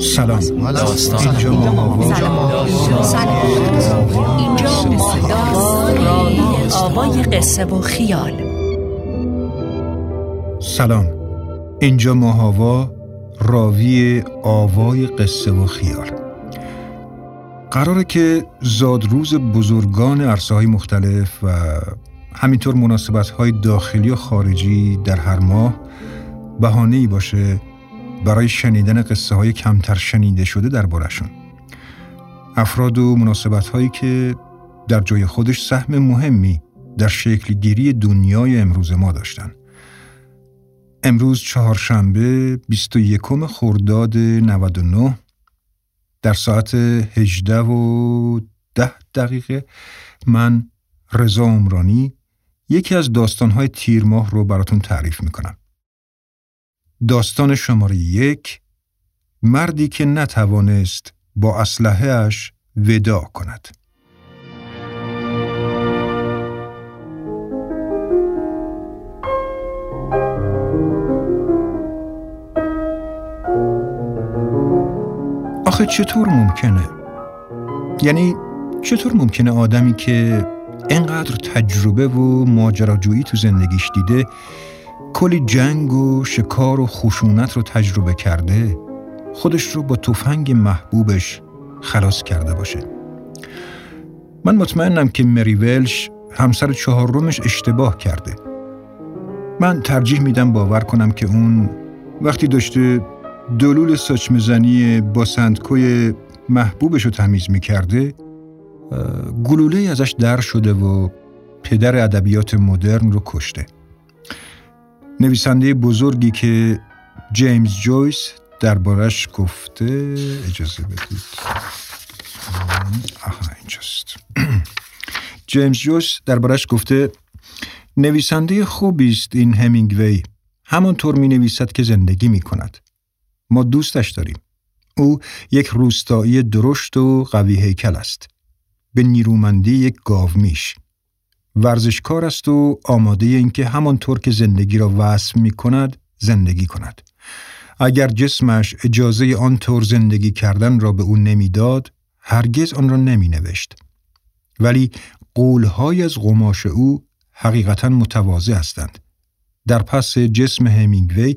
سلام. اینجا اینجا آوای قصه و خیال. سلام. اینجا ماهاوا راوی آوای قصه و خیال. قراره که زادروز بزرگان عرصه های مختلف و همینطور مناسبت های داخلی و خارجی در هر ماه بهانه ای باشه برای شنیدن قصه های کمتر شنیده شده دربارشون افراد و مناسبت هایی که در جای خودش سهم مهمی در شکل گیری دنیای امروز ما داشتن امروز چهارشنبه 21 خرداد 99 در ساعت 18 و 10 دقیقه من رضا عمرانی یکی از داستانهای تیر ماه رو براتون تعریف می‌کنم. داستان شماره یک مردی که نتوانست با اش ودا کند. آخه چطور ممکنه؟ یعنی چطور ممکنه آدمی که انقدر تجربه و ماجراجویی تو زندگیش دیده کلی جنگ و شکار و خشونت رو تجربه کرده خودش رو با تفنگ محبوبش خلاص کرده باشه. من مطمئنم که مری ولش همسر چهارمش اشتباه کرده. من ترجیح میدم باور کنم که اون وقتی داشته دلول ساچمزنی با سندکوی محبوبش رو تمیز می‌کرده گلوله ازش در شده و پدر ادبیات مدرن رو کشته. نویسنده بزرگی که جیمز جویس دربارش گفته. اجازه بدید. آها اینجاست. جیمز جویس دربارش گفته نویسنده خوبی است این همینگوی. همانطور می نویسد که زندگی می کند ما دوستش داریم. او یک روستایی درشت و قوی هیکل است. به نیرومندی یک گاومیش. ورزشکار است و آماده اینکه همانطور که زندگی را وصف می کند زندگی کند. اگر جسمش اجازه آن طور زندگی کردن را به او نمی‌داد هرگز آن را نمی نوشت ولی قولهای از قماش او حقیقتا متواضع هستند. در پس جسم همینگوی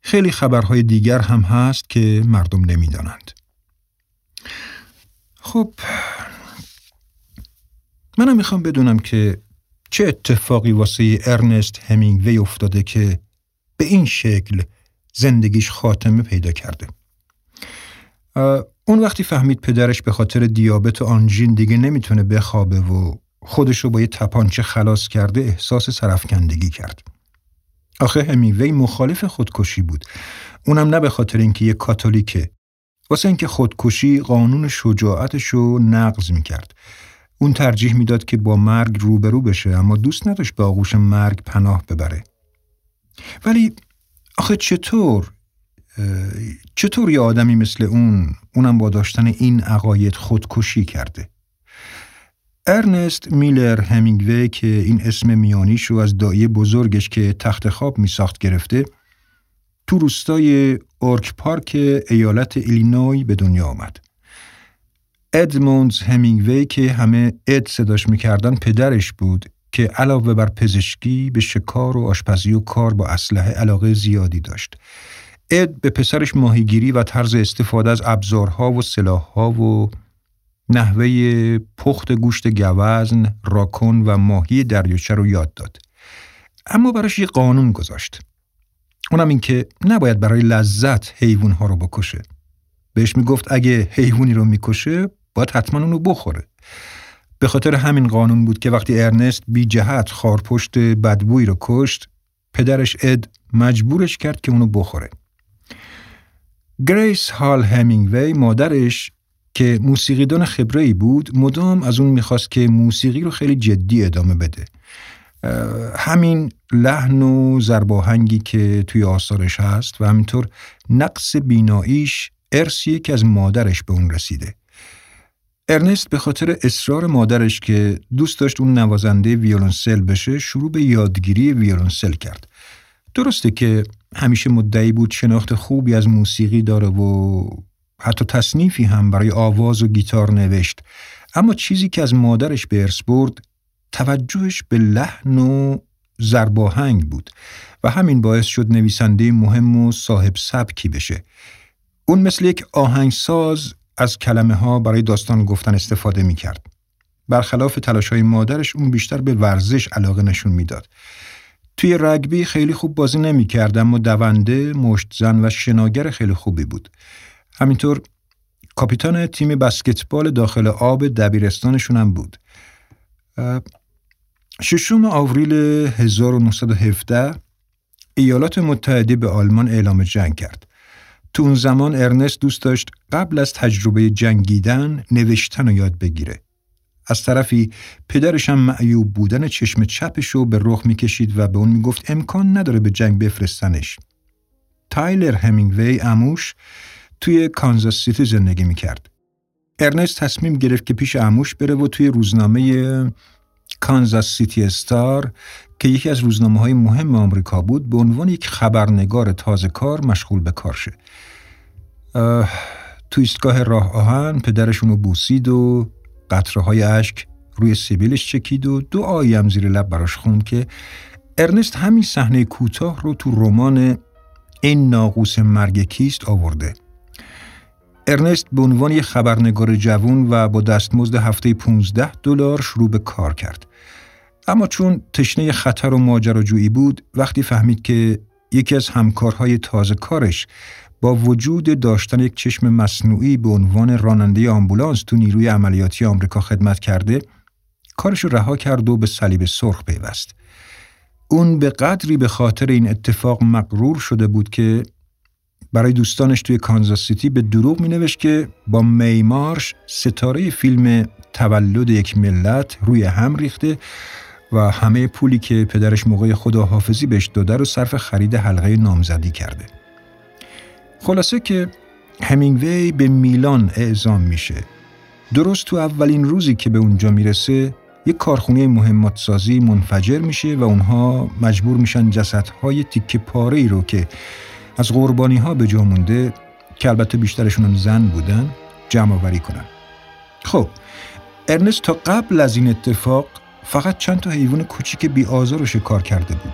خیلی خبرهای دیگر هم هست که مردم نمی‌دانند. خب منم می‌خوام بدونم که چه اتفاقی واسه ارنست همینگوی افتاده که به این شکل زندگیش خاتمه پیدا کرده. اون وقتی فهمید پدرش به خاطر دیابت و آنژین دیگه نمی‌تونه بخوابه و خودش رو با یه تپانچه خلاص کرده احساس سرفکندگی کرد. آخه همیوی مخالف خودکشی بود. اونم نه به خاطر اینکه یه کاتولیکه. واسه اینکه خودکشی قانون شجاعتش نقض می‌کرد. اون ترجیح می‌داد که با مرگ روبرو بشه اما دوست نداشت به آغوش مرگ پناه ببره. ولی آخه چطور چطور یه آدمی مثل اون اونم با داشتن این عقاید خودکشی کرده؟ ارنست میلر همینگوی که این اسم میانیش رو از دایی بزرگش که تخت خواب می ساخت گرفته تو روستای اورک پارک ایالت ایلینوی به دنیا آمد. ادموندز همینگوی که همه اد صداش می‌کردن پدرش بود که علاوه بر پزشکی به شکار و آشپزی و کار با اسلحه علاقه زیادی داشت. اد به پسرش ماهیگیری و طرز استفاده از ابزارها و سلاحها و نحوه پخت گوشت گوزن، راکون و ماهی دریاچه رو یاد داد. اما براش یه قانون گذاشت. اونم این که نباید برای لذت حیوان ها رو بکشه. بهش می‌گفت اگه حیوانی رو می‌کشه باید حتما اونو بخوره. به خاطر همین قانون بود که وقتی ارنست بی جهت خارپشت بدبوی رو کشت پدرش اد مجبورش کرد که اونو بخوره. گریس هال همینگوی مادرش که موسیقیدان خبره بود مدام از اون می‌خواست که موسیقی رو خیلی جدی ادامه بده همین لحن و ضرباهنگی که توی آثارش هست و همینطور نقص بیناییش ارثیه که از مادرش به اون رسیده ارنست به خاطر اصرار مادرش که دوست داشت اون نوازنده ویولنسل بشه شروع به یادگیری ویولنسل کرد درسته که همیشه مدعی بود شناخت خوبی از موسیقی داره و حتی تصنیفی هم برای آواز و گیتار نوشت اما چیزی که از مادرش به ارث برد توجهش به لحن و زرباهنگ بود و همین باعث شد نویسنده مهم و صاحب سبکی بشه. اون مثل یک آهنگساز از کلمه ها برای داستان گفتن استفاده می کرد. برخلاف تلاش های مادرش اون بیشتر به ورزش علاقه نشون می‌داد. توی رگبی خیلی خوب بازی نمی کرد اما دونده، مشت زن و شناگر خیلی خوبی بود. همینطور کاپیتان تیم بسکتبال داخل آب دبیرستانشون هم بود. ششم آوریل 1917 ایالات متحده به آلمان اعلام جنگ کرد. تو اون زمان ارنست دوست داشت قبل از تجربه جنگیدن نوشتن و یاد بگیره. از طرفی پدرش هم معیوب بودن چشم چپش رو به رخ می‌کشید و به اون می‌گفت امکان نداره به جنگ بفرستنش. تایلر همینگوی عموش توی کانزاس سیتی زندگی می‌کرد. ارنست تصمیم گرفت که پیش عموش بره و توی روزنامه کانزاس سیتی استار که یکی از روزنامه های مهم آمریکا بود به عنوان یک خبرنگار تازه کار مشغول به کار شه. تو ایستگاه راه آهن پدرشون رو بوسید و قطره های اشک روی سیبیلش چکید و دو آیم زیر لب براش خوند که ارنست همین صحنه کوتاه رو تو رمان این ناقوس مرگ کیست آورده. ارنست به عنوان یک خبرنگار جوون و با دستمزد هفته 15 دلار شروع به کار کرد. اما چون تشنه خطر و ماجراجویی بود وقتی فهمید که یکی از همکارهای تازه کارش با وجود داشتن یک چشم مصنوعی به عنوان راننده آمبولانس تو نیروی عملیاتی آمریکا خدمت کرده کارش رها کرد و به صلیب سرخ پیوست اون به قدری به خاطر این اتفاق مقرور شده بود که برای دوستانش توی کانزاس سیتی به دروغ می نوشت که با میمارش ستاره فیلم تولد یک ملت روی هم ریخته و همه پولی که پدرش موقع خداحافظی بهش داده رو صرف خرید حلقه نامزدی کرده. خلاصه که همینگوی به میلان اعزام میشه. درست تو اولین روزی که به اونجا می‌رسه یک کارخونه مهمات سازی منفجر میشه و اونها مجبور میشن جسدهای تیکه پاره ای رو که از قربانی ها به جا مونده که البته بیشترشون زن بودن جمع آوری کنن. خب ارنست تا قبل از این اتفاق فقط چند تا حیوان کوچیک بی آزار رو شکار کرده بود.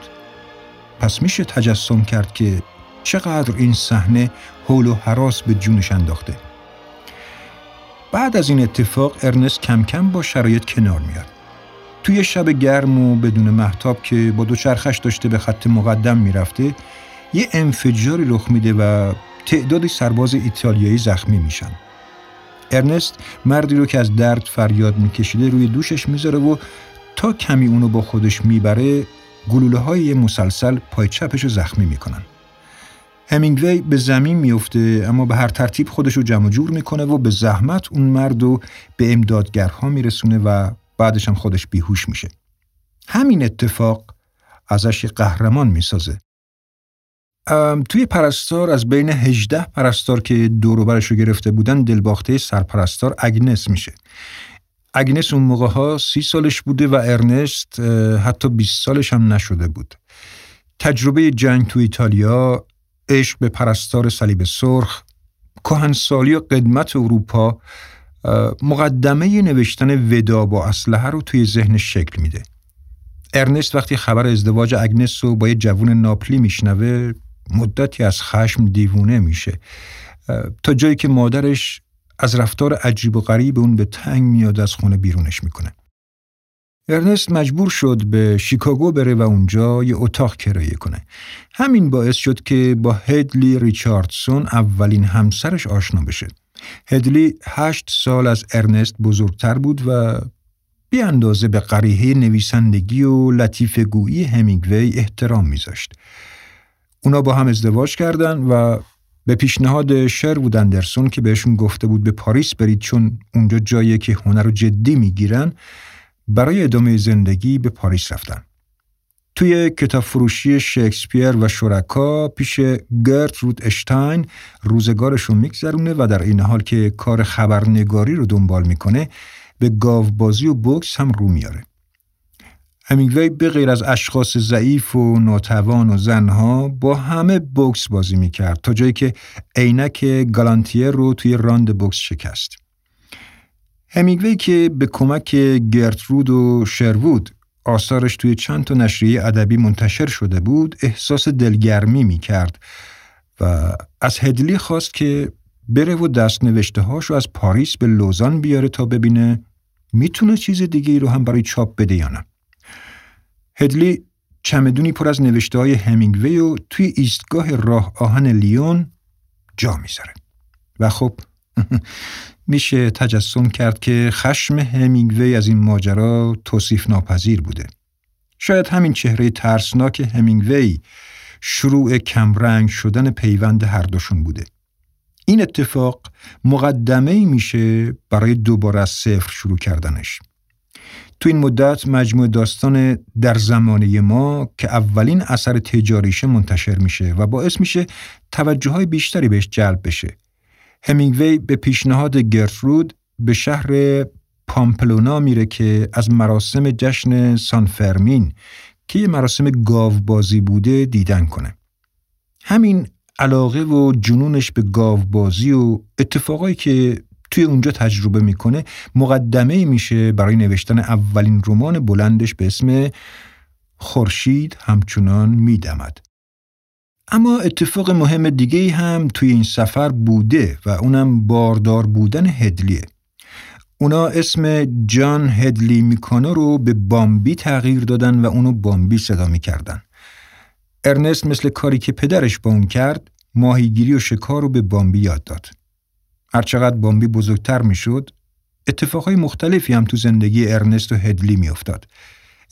پس میشه تجسم کرد که چقدر این صحنه حول و حراس به جونش انداخته. بعد از این اتفاق ارنست کم کم با شرایط کنار میاد. توی شب گرم و بدون محتاب که با دوچرخش داشته به خط مقدم می‌رفته یه انفجاری رخ میده و تعدادی سرباز ایتالیایی زخمی میشن. ارنست مردی رو که از درد فریاد میکشیده روی دوشش می‌ذاره و تا کمی اونو با خودش می‌بره گلوله های مسلسل پای چپش رو زخمی می‌کنن. همینگوی به زمین میفته اما به هر ترتیب خودش رو جمع جور می‌کنه و به زحمت اون مرد رو به امدادگرها میرسونه و بعدش هم خودش بیهوش میشه. همین اتفاق ازش قهرمان می‌سازه. توی پرستار از بین 18 پرستار که دوروبرش رو گرفته بودن دلباخته سرپرستار اگنس میشه. اگنس اون موقع ها سی سالش بوده و ارنست حتی 20 سالش هم نشده بود. تجربه جنگ تو ایتالیا، عشق به پرستار صلیب سرخ، کهنسالی و قدمت اروپا مقدمه نوشتن ودا با اسلحه رو توی ذهن شکل میده. ارنست وقتی خبر ازدواج اگنس رو با یه جوون ناپلی میشنوه مدتی از خشم دیوونه میشه تا جایی که مادرش از رفتار عجیب و غریب اون به تنگ میاد از خونه بیرونش می‌کنه. ارنست مجبور شد به شیکاگو بره و اونجا یه اتاق کرایه کنه. همین باعث شد که با هدلی ریچاردسون اولین همسرش آشنا بشه. هدلی هشت سال از ارنست بزرگتر بود و بی اندازه به قریحه نویسندگی و لطیف گویی همینگوی احترام میذاشت. اونا با هم ازدواج کردن و به پیشنهاد شروود اندرسون که بهشون گفته بود به پاریس برید چون اونجا جاییه که هنر رو جدی می‌گیرن برای ادامه زندگی به پاریس رفتن. توی کتاب فروشی شکسپیر و شرکا پیش گرت رود اشتاین روزگارش رو میگذرونه و در این حال که کار خبرنگاری رو دنبال می‌کنه به گاوبازی و بوکس هم رو میاره. همینگوی به غیر از اشخاص ضعیف و ناتوان و زنها با همه بوکس بازی می‌کرد تا جایی که عینک گالانتیر رو توی راند بوکس شکست. همینگوی که به کمک گرترود و شروود آثارش توی چند تا نشریه ادبی منتشر شده بود احساس دلگرمی می کرد و از هدلی خواست که بره و دست نوشته هاش رو از پاریس به لوزان بیاره تا ببینه می‌تونه چیز دیگه ای رو هم برای چاپ بده یا نه. هدلی چمدونی پر از نوشته های همینگوی و توی ایستگاه راه آهن لیون جا می‌ذاره. و خب میشه تجسم کرد که خشم همینگوی از این ماجرا توصیف ناپذیر بوده. شاید همین چهره ترسناک همینگوی شروع کمرنگ شدن پیوند هر دوشون بوده. این اتفاق مقدمه میشه برای دوباره از صفر شروع کردنش. تو این مدت مجموع داستان در زمانه ما که اولین اثر تجاریشه منتشر میشه و باعث میشه توجه های بیشتری بهش جلب بشه. همینگوی به پیشنهاد گرترود به شهر پامپلونا میره که از مراسم جشن سانفرمین که یه مراسم گاوبازی بوده دیدن کنه. همین علاقه و جنونش به گاوبازی و اتفاقایی که توی اونجا تجربه می‌کنه مقدمه میشه برای نوشتن اولین رمان بلندش به اسم خورشید همچنان میدمد. اما اتفاق مهم دیگه هم توی این سفر بوده و اونم باردار بودن هدلیه. اونا اسم جان هدلی میکانا رو به بامبی تغییر دادن و اونو بامبی صدا می‌کردن. ارنست مثل کاری که پدرش با اون کرد ماهیگیری و شکار رو به بامبی یاد داد. هرچقدر بامبی بزرگتر می‌شد اتفاقهای مختلفی هم تو زندگی ارنست و هدلی میافتاد.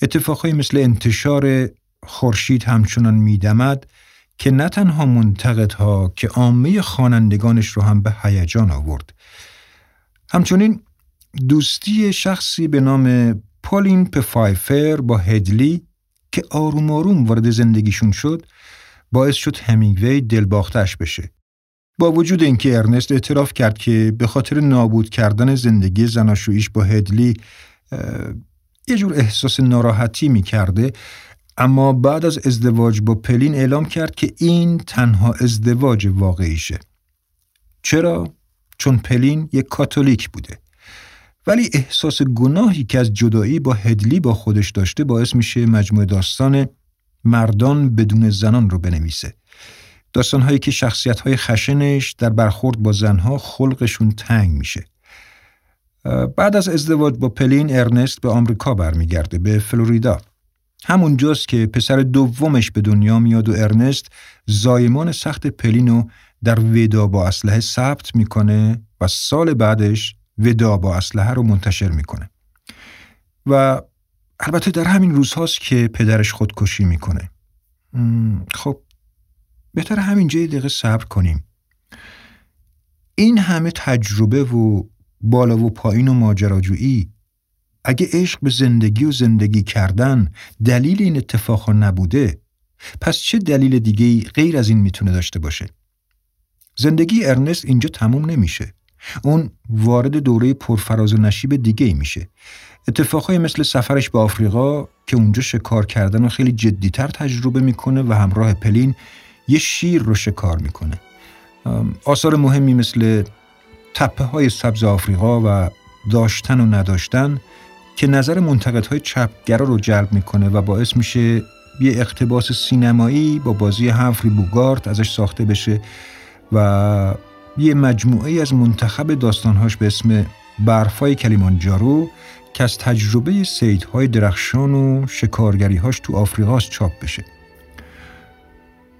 اتفاقهای مثل انتشار خورشید همچنان میدمد که نه تنها منتقدها که عامه خوانندگانش رو هم به هیجان آورد. همچنین دوستی شخصی به نام پولین پفایفر با هدلی که آروم آروم وارد زندگیشون شد باعث شد همینگوی دلباختش بشه. با وجود اینکه ارنست اعتراف کرد که به خاطر نابود کردن زندگی زناشوییش با هدلی یه جور احساس ناراحتی می کرده اما بعد از ازدواج با پلین اعلام کرد که این تنها ازدواج واقعیشه. چرا؟ چون پلین یک کاتولیک بوده. ولی احساس گناهی که از جدایی با هدلی با خودش داشته باعث میشه مجموعه داستان مردان بدون زنان رو بنویسه. داستانهایی که شخصیت های خشنش در برخورد با زنها خلقشون تنگ میشه. بعد از ازدواج با پلین ارنست به آمریکا برمیگرده به فلوریدا. همونجاست که پسر دومش به دنیا میاد و ارنست زایمان سخت پلینو در ودا با اسلحه ثبت می‌کنه و سال بعدش ودا با اسلحه رو منتشر می‌کنه و البته در همین روزهاست که پدرش خودکشی می‌کنه خب بهتر همینجا یه دقیقه صبر کنیم این همه تجربه و بالا و پایین و ماجراجویی اگه عشق به زندگی و زندگی کردن دلیل این اتفاقها نبوده پس چه دلیل دیگه غیر از این می‌تونه داشته باشه؟ زندگی ارنست اینجا تموم نمیشه. اون وارد دوره پرفراز و نشیب دیگه ای میشه. اتفاقهای مثل سفرش به آفریقا که اونجا شکار کردن و خیلی جدیتر تجربه می‌کنه و همراه پلین یه شیر رو شکار می‌کنه. آثار مهمی مثل تپه های سبز آفریقا و داشتن و نداشتن که نظر منتقدهای چپگرا رو جلب می‌کنه و باعث میشه یه اقتباس سینمایی با بازی همفری بوگارت ازش ساخته بشه و یه مجموعه از منتخب داستانهاش به اسم برفای کلیمانجارو که از تجربه سیدهای درخشان و شکارگریهاش تو آفریقاست چاپ بشه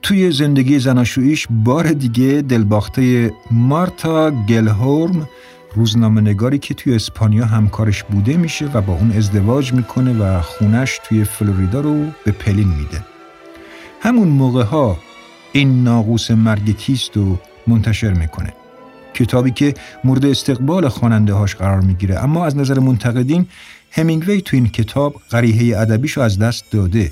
توی زندگی زناشوییش بار دیگه دلباخته مارتا گلهورم روزنامه نگاری که توی اسپانیا همکارش بوده میشه و با اون ازدواج می‌کنه و خونش توی فلوریدا رو به پلین میده. همون موقع ها این ناقوس مرگ کیست و منتشر می‌کنه. کتابی که مورد استقبال خواننده هاش قرار می‌گیره اما از نظر منتقدین همینگوی تو این کتاب غریحه ادبیشو از دست داده.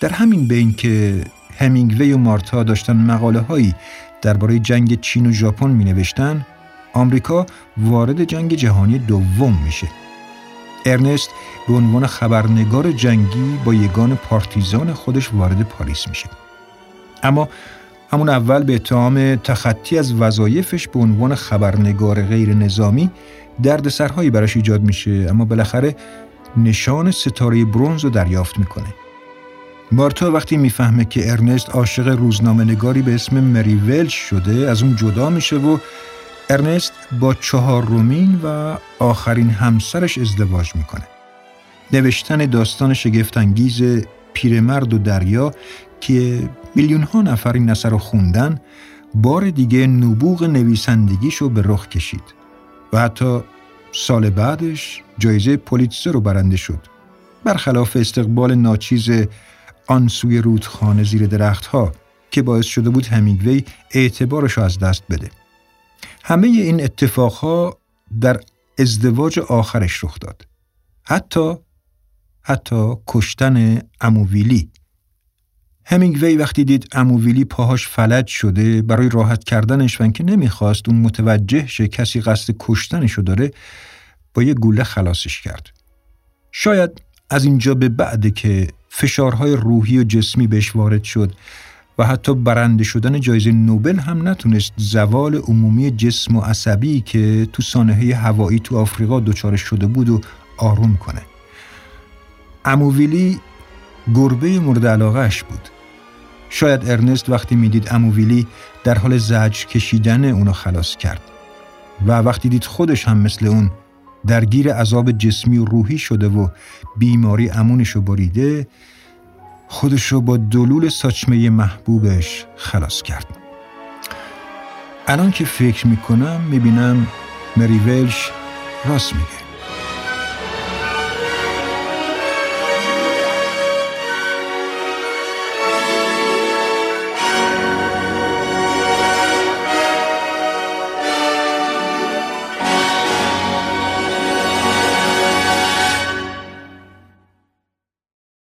در همین بین که همینگوی و مارتا داشتن مقاله هایی درباره جنگ چین و ژاپن می نوشتن آمریکا وارد جنگ جهانی دوم میشه. ارنست به عنوان خبرنگار جنگی با یگان پارتیزان خودش وارد پاریس میشه. اما همون اول به اتهام تخطی از وظایفش به عنوان خبرنگار غیر نظامی دردسرهایی براش ایجاد میشه اما بالاخره نشان ستاره برونز رو دریافت می‌کنه. مارتا وقتی می‌فهمه که ارنست عاشق روزنامه نگاری به اسم مری ولش شده از اون جدا میشه و ارنست با چهار رومین و آخرین همسرش ازدواج می‌کنه. نوشتن داستان شگفتانگیز پیرمرد و دریا که میلیون ها نفر این اثر رو خوندن بار دیگه نبوغ نویسندگیشو به رخ کشید و حتی سال بعدش جایزه پولیتزر رو برنده شد برخلاف استقبال ناچیز آن سوی رودخانه زیر درختها که باعث شده بود همینگوی اعتبارش از دست بده. همه این اتفاقها در ازدواج آخرش رخ داد. حتی حتی کشتن اموویلی. همینگوی وقتی دید اموویلی پاهاش فلج شده برای راحت کردنش و که نمی‌خواست اون متوجه شه کسی قصد کشتنشو داره با یه گوله خلاصش کرد. شاید از اینجا به بعد که فشارهای روحی و جسمی بهش وارد شد و حتی برنده شدن جایزه نوبل هم نتونست زوال عمومی جسم و عصبی که تو سانحه هوایی تو آفریقا دچار شده بود و آروم کنه. اموویلی گربه مورد علاقهش بود. شاید ارنست وقتی می‌دید اموویلی در حال زجر کشیدن اونو خلاص کرد و وقتی دید خودش هم مثل اون درگیر عذاب جسمی و روحی شده و بیماری امونشو بریده خودشو با دلول ساچمه محبوبش خلاص کرد. الان که فکر می‌کنم می‌بینم مری ولش راست میگه.